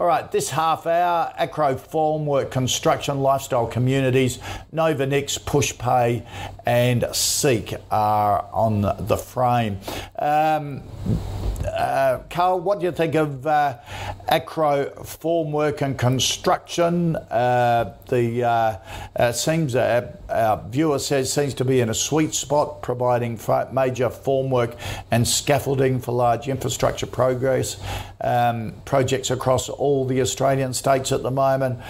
S1: All right, this half hour, Acrow Formwork Construction Lifestyle Communities, Novonix, Pushpay, and Seek are on the frame. Um, uh, Carl, what do you think of uh, Acrow Formwork and Construction? Uh, the uh, uh, seems uh, our viewer says seems to be in a sweet spot, providing major formwork and scaffolding for large infrastructure progress um, projects across all the Australian states at the moment.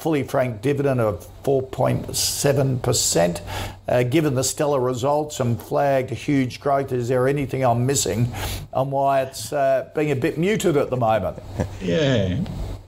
S1: fully franked dividend of 4.7%. Uh, given the stellar results and flagged huge growth, is there anything I'm missing on why it's uh, being a bit muted at the moment?
S2: Yeah.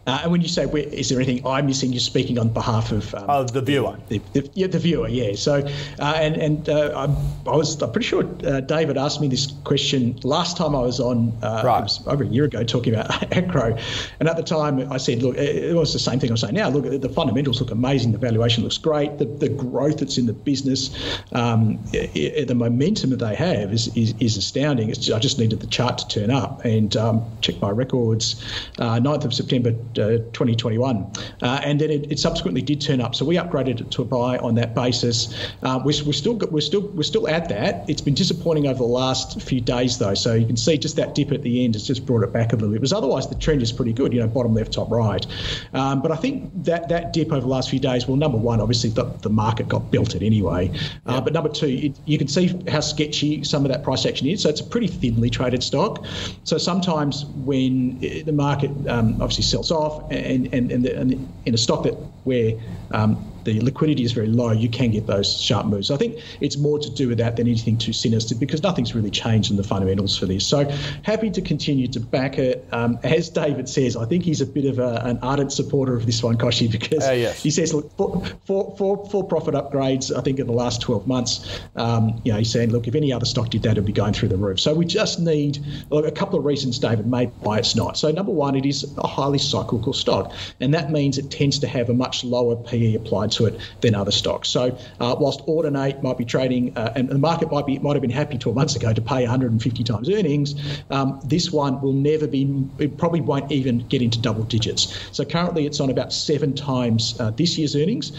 S2: Uh, and when you say, is there anything I'm missing? You're speaking on behalf of
S1: um, oh, the viewer.
S2: The, the, yeah, the viewer. Yeah. So, uh, and and uh, I, I, was I'm pretty sure uh, David asked me this question last time I was on. Uh, right. Was over a year ago talking about Acrow, and at the time I said, look, it was the same thing I'm saying now. Look, the fundamentals look amazing. The valuation looks great. The, the growth that's in the business, um, it, it, the momentum that they have is is, is astounding. Just, I just needed the chart to turn up and um, check my records. 9th uh, of September 2021. Uh, and then it, it, subsequently did turn up. So we upgraded it to a buy on that basis. Uh, we're, we're, still we're still we're still at that. It's been disappointing over the last few days though. So you can see just that dip at the end has just brought it back a little bit. Because otherwise the trend is pretty good. You know, bottom left, top right. Um, but I think that that dip over the last few days. Well, number one, obviously the, the market got belted anyway. Uh, yeah. But number two, it, you can see how sketchy some of that price action is. So it's a pretty thinly traded stock. So sometimes when the market um, obviously sells off and, and, and, the, and in a stock that where um, the liquidity is very low, you can get those sharp moves. So I think it's more to do with that than anything too sinister because nothing's really changed in the fundamentals for this. So happy to continue to back it. Um, as David says, I think he's a bit of a, an ardent supporter of this one, Kochie, because uh, yes. he says, look, for, for, for, for, profit upgrades, I think in the last 12 months, um, you know, he's saying, look, if any other stock did that, it'd be going through the roof. So we just need look, a couple of reasons, David, made why it's not. So number one, it is a highly cyclical stock, and that means it tends to have a much lower PE applied to it than other stocks. So uh, whilst Audinate might be trading, uh, and the market might be might have been happy 12 months ago to pay 150 times earnings, um, this one will never be, it probably won't even get into double digits. So currently it's on about seven times uh, this year's earnings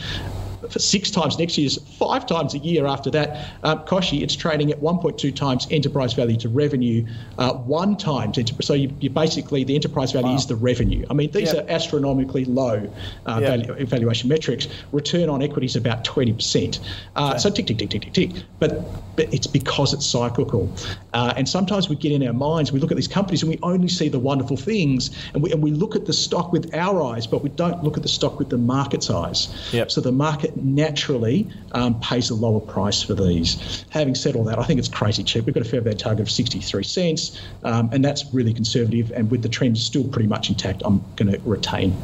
S2: six times next year's, five times a year after that. Um, Kochie, it's trading at 1.2 times enterprise value to revenue, uh, one times. So you, you, basically, the enterprise value wow. is the revenue. I mean, these yep. are astronomically low uh, yep. value, valuation metrics. Return on equity is about 20%. Uh, okay. So tick, tick, tick, tick, tick, tick. But, but it's because it's cyclical. Uh, and sometimes we get in our minds, we look at these companies and we only see the wonderful things and we, and we look at the stock with our eyes, but we don't look at the stock with the market's eyes.
S1: Yep.
S2: So the market naturally um, pays a lower price for these. Having said all that, I think it's crazy cheap. We've got a fair value target of 63 cents, um, and that's really conservative. And with the trend still pretty much intact, I'm going to retain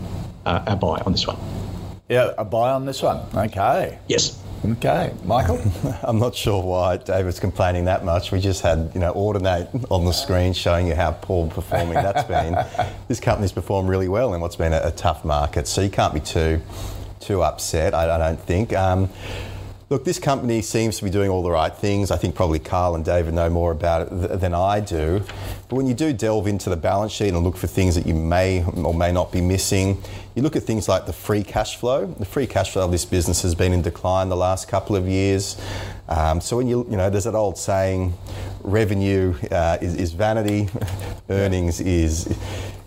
S2: uh, a buy on this one.
S1: Yeah, a buy on this one. Okay.
S2: Yes.
S1: Okay, Michael.
S3: I'm not sure why David's complaining that much. We just had, you know, Audinate on the screen showing you how poor performing that's been. this company's performed really well in what's been a, a tough market, so you can't be too too upset, I, I don't think. Um, look, this company seems to be doing all the right things. I think probably Carl and David know more about it th- than I do. But when you do delve into the balance sheet and look for things that you may or may not be missing, you look at things like the free cash flow. The free cash flow of this business has been in decline the last couple of years. Um, so when you, you know, there's that old saying, revenue uh, is, is, vanity, earnings is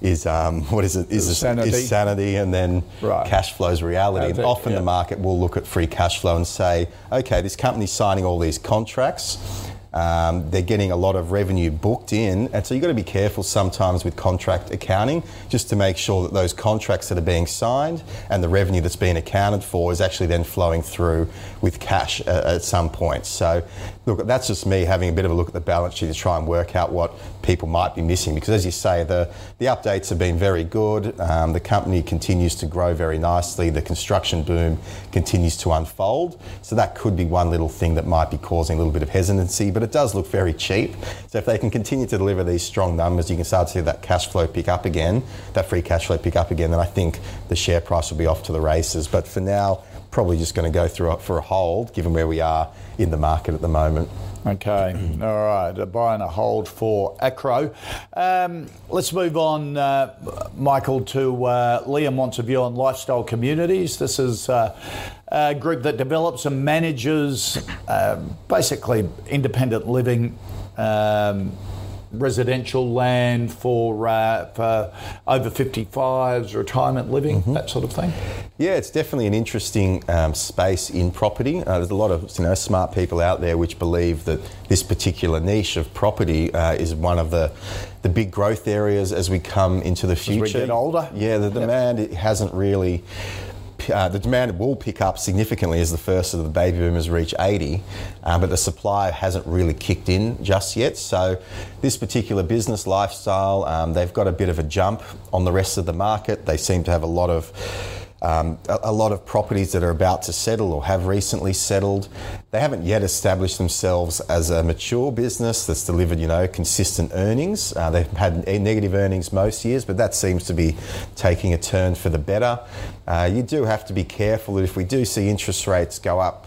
S3: is um, what is it? Is,
S1: sanity.
S3: is sanity, and then right. cash flow is reality. often yeah. the market will look at free cash flow and say, okay, this company's signing all these contracts um, they're getting a lot of revenue booked in, and so you've got to be careful sometimes with contract accounting just to make sure that those contracts that are being signed and the revenue that's being accounted for is actually then flowing through with cash at, some point. So, look, that's just me having a bit of a look at the balance sheet to try and work out what people might be missing because, as you say, the, the updates have been very good. Um, the company continues to grow very nicely, the construction boom continues to unfold. So, that could be one little thing that might be causing a little bit of hesitancy. But it does look very cheap. So if they can continue to deliver these strong numbers, you can start to see that cash flow pick up again, that free cash flow pick up again, then I think the share price will be off to the races. But for now, probably just going to go through for a hold, given where we are in the market at the moment.
S1: Okay, all right. A buy and a hold for Acrow. Um, let's move on, uh, Michael, to uh, Liam wants a view on lifestyle communities. This is uh, a group that develops and manages uh, basically independent living. Um, residential land for uh, for over 55s, retirement living, mm-hmm. that sort of thing?
S3: Yeah, it's definitely an interesting um, space in property. Uh, there's a lot of you know smart people out there which believe that this particular niche of property uh, is one of the the big growth areas as we come into the future.
S1: As we get older.
S3: Yeah, the demand yep. hasn't really uh, the demand will pick up significantly as the first of the baby boomers reach 80, uh, but the supply hasn't really kicked in just yet. So, this particular business lifestyle, um, they've got a bit of a jump on the rest of the market. They seem to have a lot of um, a, a, lot of properties that are about to settle or have recently settled. They haven't yet established themselves as a mature business that's delivered, you know, consistent earnings. Uh, they've had negative earnings most years, but that seems to be taking a turn for the better. Uh, you do have to be careful that if we do see interest rates go up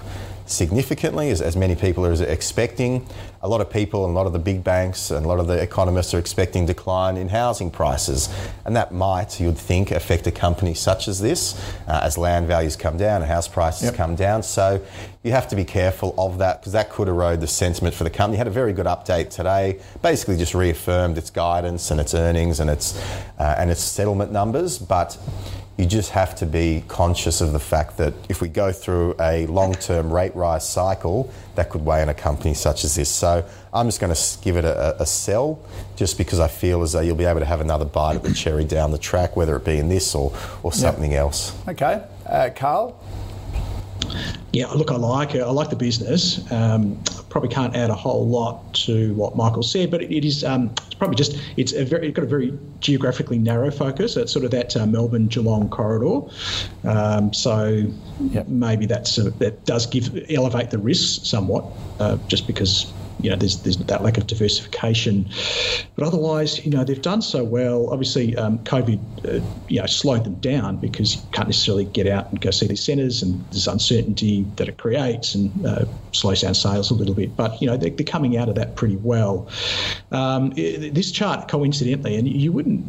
S3: significantly, as, as many people are expecting. A lot of people and a lot of the big banks and a lot of the economists are expecting decline in housing prices. And that might, you'd think, affect a company such as this uh, as land values come down and house prices yep. come down. So you have to be careful of that because that could erode the sentiment for the company. Had a very good update today, basically just reaffirmed its guidance and its earnings and its, uh, and its settlement numbers. But you just have to be conscious of the fact that if we go through a long term rate rise cycle, that could weigh on a company such as this. So I'm just going to give it a, a, sell just because I feel as though you'll be able to have another bite of the cherry down the track, whether it be in this or, or something yep. else.
S1: Okay. Uh, Carl?
S2: Yeah, look, I like it. I like the business. Um, probably can't add a whole lot to what Michael said, but it is um, it's probably just it's a very it's got a very geographically narrow focus. It's sort of that uh, Melbourne Geelong corridor. Um, so yep. maybe that's uh, that does give elevate the risks somewhat, uh, just because you know, there's there's that lack of diversification. But otherwise, you know, they've done so well. Obviously, um, COVID, uh, you know, slowed them down because you can't necessarily get out and go see these centres, and there's uncertainty that it creates and uh, slows down sales a little bit. But you know, they're, they're coming out of that pretty well. Um, this chart, coincidentally, and you wouldn't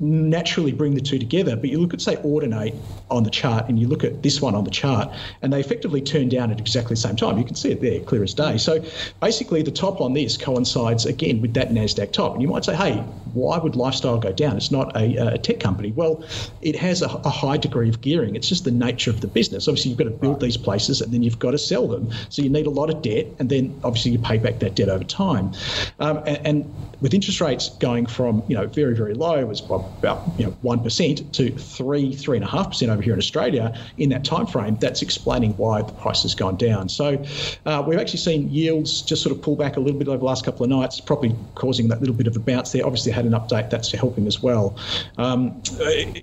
S2: naturally bring the two together, but you look at say Audinate on the chart, and you look at this one on the chart, and they effectively turn down at exactly the same time. You can see it there, clear as day. So basically, the top on this coincides again with that NASDAQ top. And you might say, hey, why would lifestyle go down? It's not a, a tech company. Well, it has a, a, high degree of gearing. It's just the nature of the business. Obviously, you've got to build these places and then you've got to sell them. So you need a lot of debt, and then obviously you pay back that debt over time. Um, and, and, with interest rates going from you know very very low, it was about you know one percent to three three and a half percent over here in Australia in that time frame. That's explaining why the price has gone down. So uh, we've actually seen yields just sort of pull back a little bit over the last couple of nights, probably causing that little bit of a bounce there. Obviously, had an update that's helping as well. Um,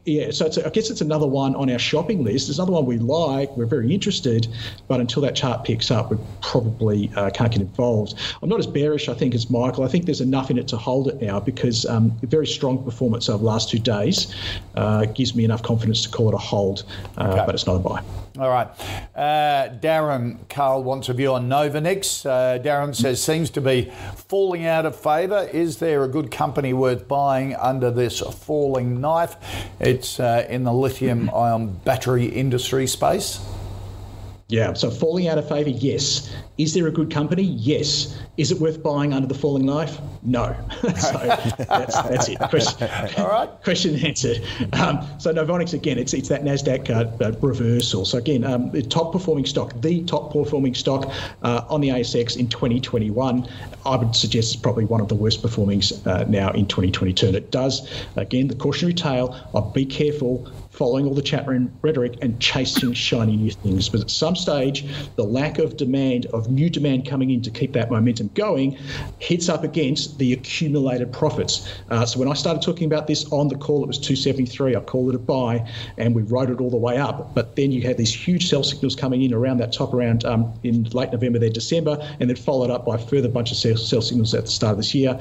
S2: yeah, so I guess it's another one on our shopping list. It's another one we like. We're very interested, but until that chart picks up, we probably uh, can't get involved. I'm not as bearish, I think, as Michael. I think there's enough in it to hold it now because um, very strong performance over last two days uh, gives me enough confidence to call it a hold, uh, okay. but it's not a buy.
S1: All right. Uh, Darren Carl wants a view on Novonix. Uh, Darren says seems to be falling out of favour. Is there a good company worth buying under this falling knife? It's uh, in the lithium ion battery industry space.
S2: Yeah, so falling out of favour, yes. Is there a good company? Yes. Is it worth buying under the falling knife? No. so that's, that's it. Question, All right. question answered. Um, so Novonix, again, it's it's that NASDAQ uh, uh, reversal. So again, um, the top performing stock, the top performing stock uh, on the ASX in 2021, I would suggest it's probably one of the worst performing uh, now in 2022. And it does, again, the cautionary tale of be careful following all the room rhetoric and chasing shiny new things. But at some stage, the lack of demand, of new demand coming in to keep that momentum going, hits up against the accumulated profits. Uh, so when I started talking about this on the call, it was 273. I called it a buy, and we rode it all the way up. But then you had these huge sell signals coming in around that top around um, in late November, then December, and then followed up by a further bunch of sell, sell signals at the start of this year.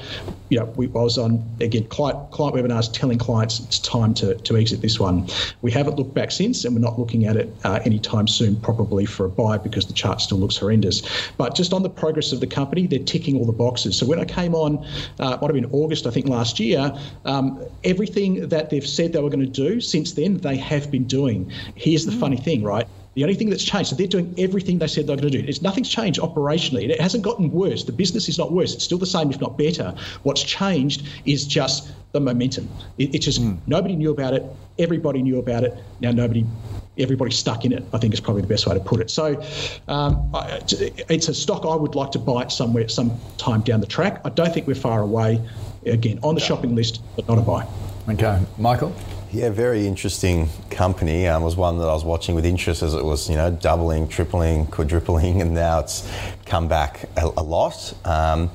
S2: You know, we, I was on again client, client webinars telling clients it's time to, to exit this one. We haven't looked back since, and we're not looking at it uh, anytime soon, probably for a buy because the chart still looks horrendous. But just on the progress of the company, they're ticking all the boxes. So when I came on, uh, might have been August, I think, last year, um, everything that they've said they were going to do since then, they have been doing. Here's the mm. funny thing, right? The only thing that's changed, so they're doing everything they said they're going to do. It's nothing's changed operationally. It hasn't gotten worse. The business is not worse. It's still the same, if not better. What's changed is just the momentum. It, it's just mm. nobody knew about it. Everybody knew about it. Now nobody, everybody's stuck in it. I think is probably the best way to put it. So um, it's a stock I would like to buy somewhere, some time down the track. I don't think we're far away. Again, on the shopping list, but not a buy.
S1: Okay, Michael.
S3: Yeah, very interesting company. Um, was one that I was watching with interest as it was, you know, doubling, tripling, quadrupling, and now it's come back a, a lot. Um,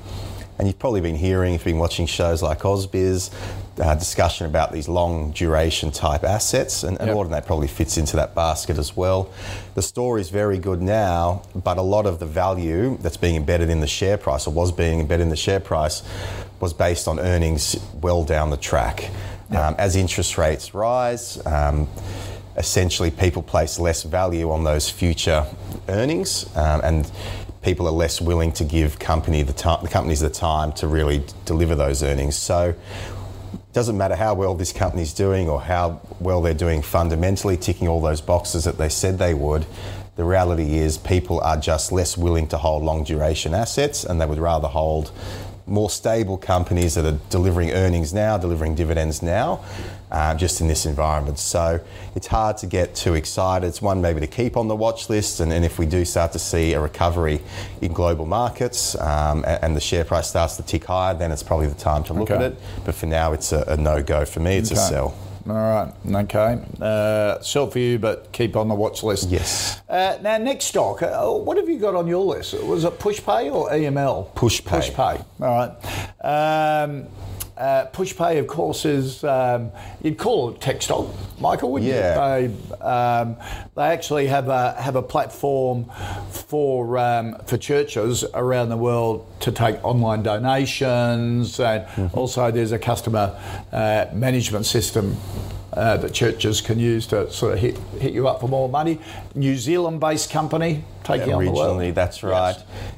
S3: and you've probably been hearing, if you've been watching shows like AusBiz, uh, discussion about these long duration type assets, and, and yep. Audinate probably fits into that basket as well. The story is very good now, but a lot of the value that's being embedded in the share price, or was being embedded in the share price, was based on earnings well down the track. Um, as interest rates rise, um, essentially people place less value on those future earnings, um, and people are less willing to give company the, time, the companies the time to really deliver those earnings. So doesn't matter how well this company's doing or how well they're doing fundamentally, ticking all those boxes that they said they would. The reality is people are just less willing to hold long duration assets and they would rather hold more stable companies that are delivering earnings now, delivering dividends now, uh, just in this environment. So it's hard to get too excited. It's one maybe to keep on the watch list, and, and if we do start to see a recovery in global markets um, and, and, the share price starts to tick higher, then it's probably the time to look okay. at it. But for now, it's a, a no go for me. It's okay. a sell.
S1: All right. Okay. Uh, sell for you, but keep on the watch list.
S3: Yes.
S1: Uh, now, next stock. Uh, what have you got on your list? Was it PushPay or EML?
S3: PushPay.
S1: PushPay. All right. Um, uh, PushPay, of course, is um, you'd call it tech stock, Michael, wouldn't
S3: Yeah.
S1: you? They, um, they actually have a have a platform for um, for churches around the world to take online donations, and
S3: Mm-hmm.
S1: also there's a customer uh, management system. Uh, that churches can use to sort of hit, hit you up for more money. New Zealand based company taking on the world.
S3: Originally, that's right.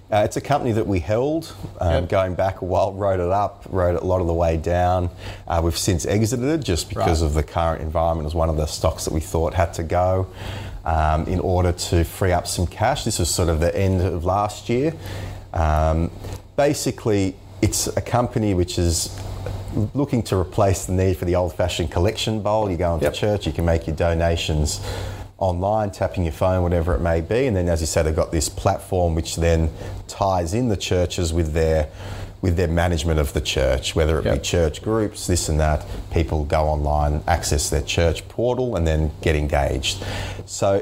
S3: Uh, it's a company that we held um,
S1: Yep.
S3: going back a while, wrote it up, wrote it a lot of the way down. Uh, we've since exited it just because
S1: Right.
S3: of the current environment. Was one of the stocks that we thought had to go um, in order to free up some cash. This was sort of the end of last year. Um, basically, it's a company which is looking to replace the need for the old-fashioned collection bowl. You go into
S1: Yep.
S3: church, you can make your donations online, tapping your phone, whatever it may be, and then, as you said, they've got this platform which then ties in the churches with their with their management of the church, whether it be church groups, this and that. People go online, access their church portal, and then get engaged. So,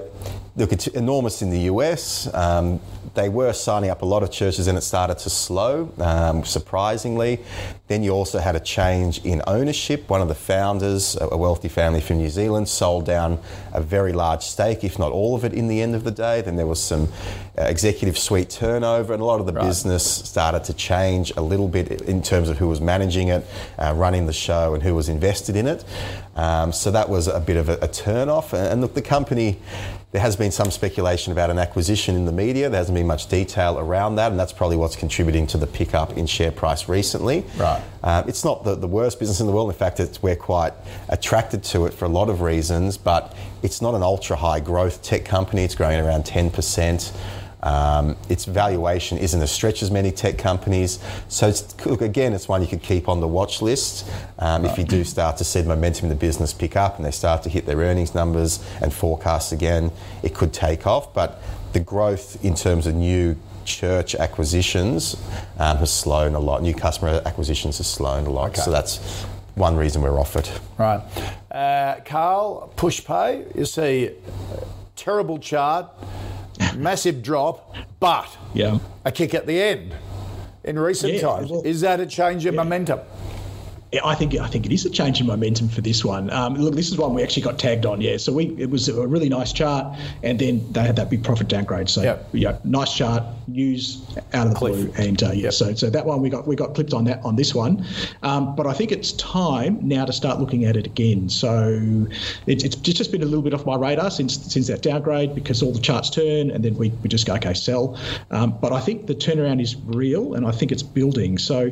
S3: look, it's enormous in the US. Um, they were signing up a lot of churches, and it started to slow, um, surprisingly. Then you also had a change in ownership. One of the founders, a wealthy family from New Zealand, sold down a very large stake, if not all of it, in the end of the day. Then there was some executive suite turnover, and a lot of the business started to change a little bit in terms of who was managing it, uh, running the show, and who was invested in it. Um, so that was a bit of a, a turn off. And, and look, the company, there has been some speculation about an acquisition in the media. There hasn't been much detail around that, and that's probably what's contributing to the pickup in share price recently.
S1: Right.
S3: Um, it's not the, the worst business in the world. In fact, it's, we're quite attracted to it for a lot of reasons, but it's not an ultra high growth tech company. It's growing around 10%. Um, its valuation isn't as stretched as many tech companies. So, it's, look, again, it's one you could keep on the watch list. Um, If you do start to see the momentum in the business pick up and they start to hit their earnings numbers and forecasts again, it could take off. But the growth in terms of new church acquisitions um, has slowed a lot. New customer acquisitions has slowed a lot.
S1: Okay.
S3: So that's one reason we're off it.
S1: Right. Uh, Carl, PushPay, you see, terrible chart, massive drop, but
S2: Yeah.
S1: a kick at the end in recent
S2: Yeah,
S1: times.
S2: well-
S1: Is that a change in momentum?
S2: Yeah, I think I think it is a change in momentum for this one. Um, look, this is one we actually got tagged on. Yeah, so we it was a really nice chart, and then they had that big profit downgrade. So
S1: Yep.
S2: yeah, nice chart, news out of the blue, and uh, yeah, so so that one we got we got clipped on that on this one. Um, but I think it's time now to start looking at it again. So it's it's just been a little bit off my radar since since that downgrade because all the charts turn, and then we, we just go okay sell. Um, but I think the turnaround is real, and I think it's building. So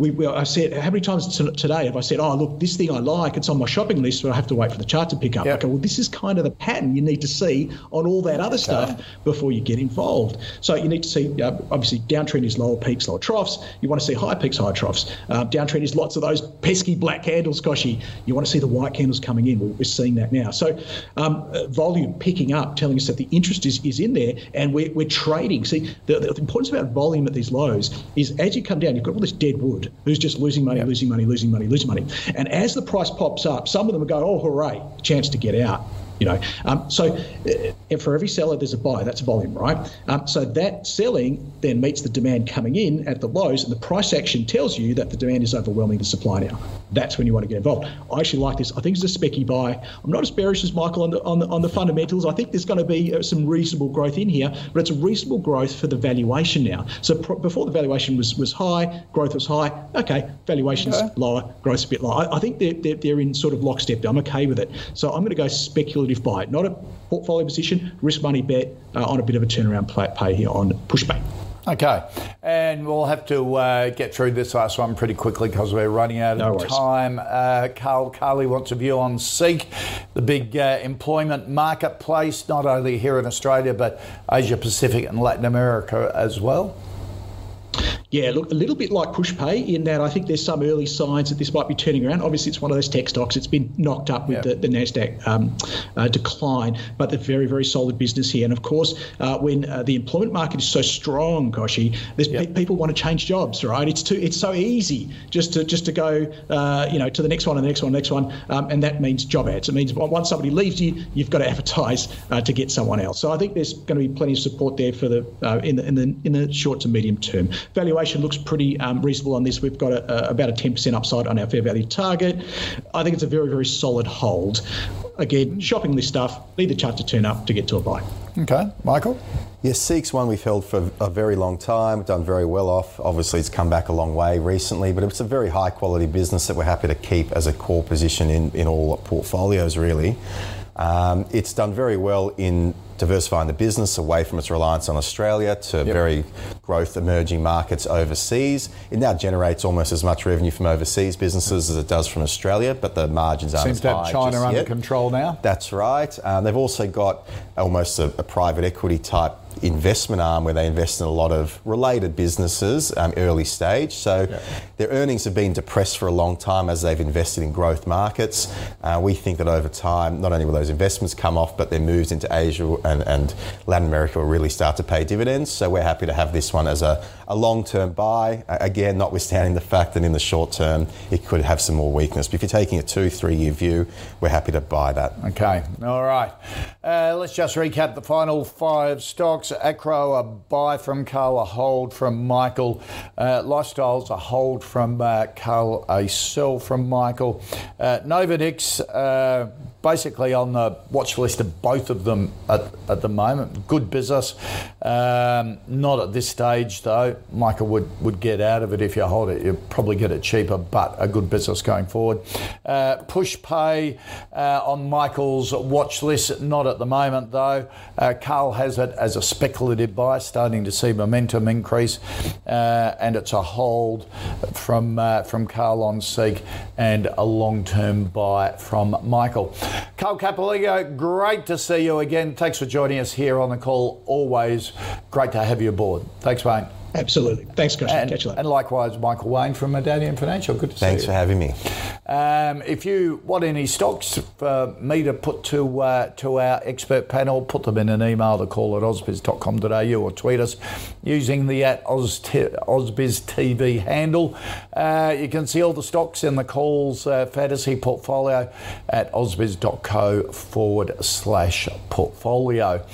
S2: we, we I said how many times today if I said, oh look, this thing I like, it's on my shopping list, but I have to wait for the chart to pick up.
S1: Yep.
S2: Okay, well this is kind of the pattern you need to see on all that other stuff before you get involved. So you need to see uh, obviously downtrend is lower peaks, lower troughs. You want to see high peaks, high troughs. Uh, downtrend is lots of those pesky black candles, Kochie. You want to see the white candles coming in. We're, we're seeing that now. So um, uh, volume picking up, telling us that the interest is, is in there, and we're, we're trading. See, the, the importance about volume at these lows is as you come down, you've got all this dead wood who's just losing money, losing money, losing money, losing money. And as the price pops up, some of them going, oh, hooray, chance to get out. You know, um, so uh, for every seller there's a buy. That's volume, right? Um, so that selling then meets the demand coming in at the lows, and the price action tells you that the demand is overwhelming the supply now. That's when you want to get involved. I actually like this. I think it's a specky buy. I'm not as bearish as Michael on the on the, on the fundamentals. I think there's going to be uh, some reasonable growth in here, but it's a reasonable growth for the valuation now. So pr- before the valuation was was high, growth was high. Okay, valuation's lower, growth's a bit lower. I, I think they're, they're they're in sort of lockstep. I'm okay with it. So I'm going to go speculative buy, it, not a portfolio position, risk money bet uh, on a bit of a turnaround play, pay here on pushback.
S1: Okay, and we'll have to uh, get through this last one pretty quickly because we're running out
S2: No
S1: of
S2: worries.
S1: time. Uh, Carl Carley wants a view on Seek, the big uh, employment marketplace, not only here in Australia but Asia Pacific and Latin America as well.
S2: Yeah, look, a little bit like Pushpay in that I think there's some early signs that this might be turning around. Obviously, it's one of those tech stocks. It's been knocked up with yep. the, the, NASDAQ um, uh, decline, but the very, very solid business here. And of course, uh, when uh, the employment market is so strong, there's yep. pe- people want to change jobs, right? It's too, it's so easy just to just to go, uh, you know, to the next one and the next one, the next one, um, and that means job ads. It means once somebody leaves you, you've got to advertise uh, to get someone else. So I think there's going to be plenty of support there for the uh, in the in the in the short to medium term. Valuation looks pretty um, reasonable on this. We've got a, a, about a 10% upside on our fair value target. I think it's a very, very solid hold. Again, shopping this stuff, need the chart to turn up to get to a buy.
S1: Okay, Michael?
S3: Yes, SEEK's one we've held for a very long time, done very well off. Obviously, it's come back a long way recently, but it's a very high quality business that we're happy to keep as a core position in, in all portfolios, really. Um, it's done very well in diversifying the business away from its reliance on Australia to yep. very growth emerging markets overseas. It now generates almost as much revenue from overseas businesses as it does from Australia, but the margins aren't
S1: Seems to have China under yet. control now.
S3: That's right. Um, they've also got almost a, a private equity type investment arm where they invest in a lot of related businesses um, early stage. So yeah. their earnings have been depressed for a long time as they've invested in growth markets. Uh, we think that over time, not only will those investments come off, but their moves into Asia and, and Latin America will really start to pay dividends. So we're happy to have this one as a, a long term buy. Again, notwithstanding the fact that in the short term it could have some more weakness. But if you're taking a two, three year view, we're happy to buy that.
S1: Okay, all right. Uh, let's just recap the final five stocks. Acrow, a buy from Carl, a hold from Michael. Uh, Lifestyles, a hold from uh, Carl, a sell from Michael. Uh, Novonix, uh, basically on the watch list of both of them at, at the moment. Good business. Um, not at this stage, though. Michael would, would get out of it if you hold it. You'll probably get it cheaper, but a good business going forward. Uh, Pushpay uh, on Michael's watch list, not at the moment, though. Uh, Carl has it as a speculative buy, starting to see momentum increase, uh, and it's a hold from, uh, from Carl on SEEK and a long term buy from Michael. Carl Capolingua, great to see you again. Thanks for joining us here on the call. Always great to have you aboard. Thanks, mate.
S2: Absolutely. Thanks, Coach.
S1: And,
S2: Catch you later.
S1: And likewise, Michael Wayne from Medallion Financial. Good to
S3: Thanks
S1: see
S3: you. Thanks for having me.
S1: Um, if you want any stocks for me to put to uh, to our expert panel, put them in an email to call at ausbiz.com.au or tweet us using the at Oz Ausbiz TV handle. Uh, you can see all the stocks in the calls uh, fantasy portfolio at ausbiz.co forward slash portfolio.